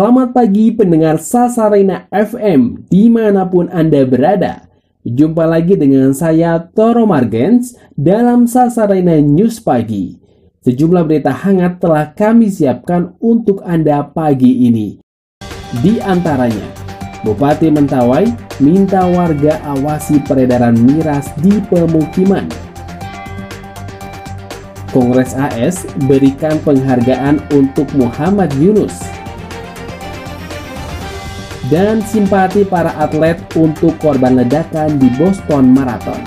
Selamat pagi pendengar Sasarena FM di mana pun Anda berada. Jumpa lagi dengan saya Toro Margens dalam Sasarena News Pagi. Sejumlah berita hangat telah kami siapkan untuk Anda pagi ini. Di antaranya, Bupati Mentawai minta warga awasi peredaran miras di pemukiman. Kongres AS berikan penghargaan untuk Muhammad Yunus dan simpati para atlet untuk korban ledakan di Boston Marathon.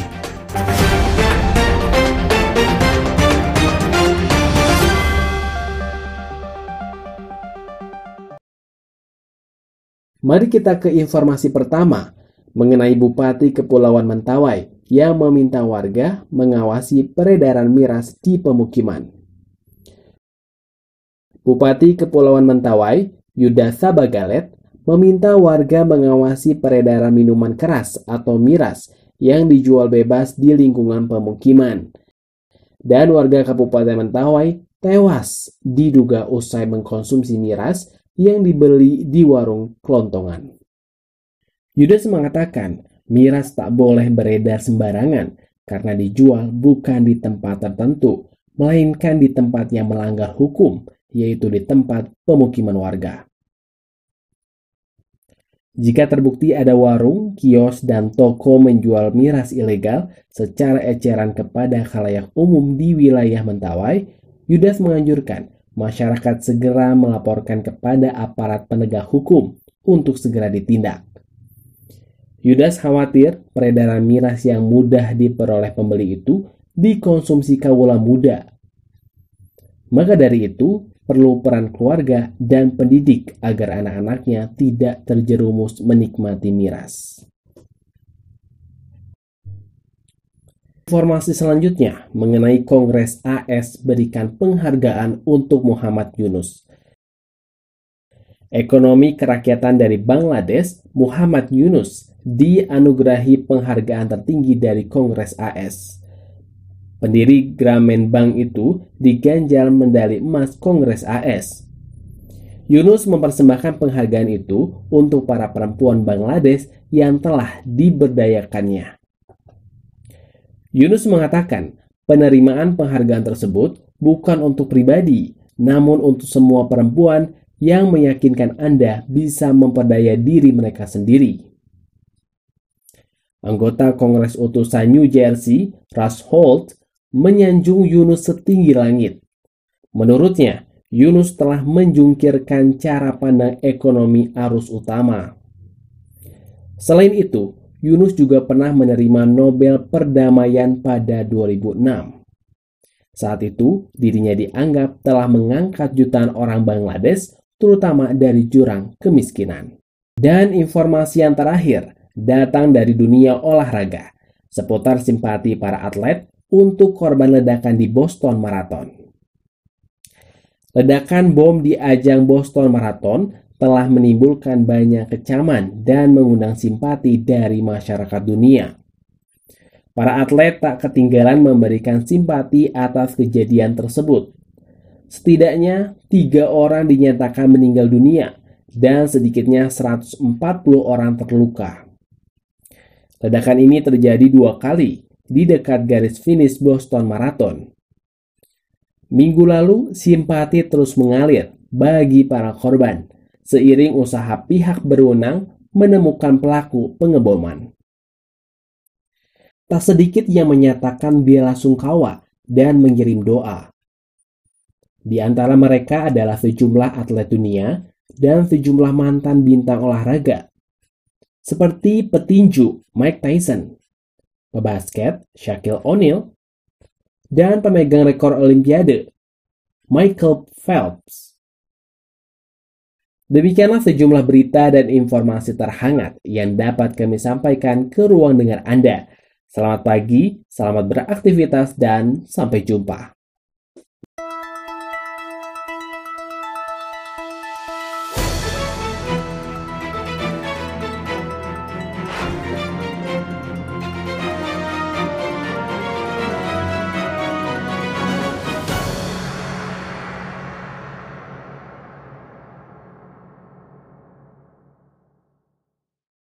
Mari kita ke informasi pertama mengenai Bupati Kepulauan Mentawai yang meminta warga mengawasi peredaran miras di pemukiman. Bupati Kepulauan Mentawai, Yuda Sabagalet, meminta warga mengawasi peredaran minuman keras atau miras yang dijual bebas di lingkungan pemukiman. Dan warga Kabupaten Mentawai tewas diduga usai mengkonsumsi miras yang dibeli di warung kelontongan. Yudas mengatakan miras tak boleh beredar sembarangan karena dijual bukan di tempat tertentu, melainkan di tempat yang melanggar hukum, yaitu di tempat pemukiman warga. Jika terbukti ada warung, kios, dan toko menjual miras ilegal secara eceran kepada khalayak umum di wilayah Mentawai, Yudas menganjurkan masyarakat segera melaporkan kepada aparat penegak hukum untuk segera ditindak. Yudas khawatir peredaran miras yang mudah diperoleh pembeli itu dikonsumsi kawula muda. Maka dari itu, perlu peran keluarga dan pendidik agar anak-anaknya tidak terjerumus menikmati miras. Informasi selanjutnya mengenai Kongres AS berikan penghargaan untuk Muhammad Yunus. Ekonomi kerakyatan dari Bangladesh, Muhammad Yunus, dianugerahi penghargaan tertinggi dari Kongres AS. Pendiri Gramen Bank itu diganjal medali emas Kongres AS. Yunus mempersembahkan penghargaan itu untuk para perempuan Bangladesh yang telah diberdayakannya. Yunus mengatakan, penerimaan penghargaan tersebut bukan untuk pribadi, namun untuk semua perempuan yang meyakinkan Anda bisa memperdaya diri mereka sendiri. Anggota Kongres Utusan New Jersey, Russ Holt, menyanjung Yunus setinggi langit. Menurutnya, Yunus telah menjungkirkan cara pandang ekonomi arus utama. Selain itu, Yunus juga pernah menerima Nobel Perdamaian pada 2006. Saat itu, dirinya dianggap telah mengangkat jutaan orang Bangladesh, terutama dari jurang kemiskinan. Dan informasi yang terakhir datang dari dunia olahraga seputar simpati para atlet untuk korban ledakan di Boston Marathon. Ledakan bom di ajang Boston Marathon telah menimbulkan banyak kecaman dan mengundang simpati dari masyarakat dunia. Para atlet tak ketinggalan memberikan simpati atas kejadian tersebut. Setidaknya tiga orang dinyatakan meninggal dunia dan sedikitnya 140 orang terluka. Ledakan ini terjadi dua kali di dekat garis finish Boston Marathon. Minggu lalu, simpati terus mengalir bagi para korban seiring usaha pihak berwenang menemukan pelaku pengeboman. Tak sedikit yang menyatakan bela sungkawa dan mengirim doa. Di antara mereka adalah sejumlah atlet dunia dan sejumlah mantan bintang olahraga, seperti petinju Mike Tyson, pebasket Shaquille O'Neal, dan pemegang rekor Olimpiade Michael Phelps. Demikianlah sejumlah berita dan informasi terhangat yang dapat kami sampaikan ke ruang dengar Anda. Selamat pagi, selamat beraktivitas, dan sampai jumpa.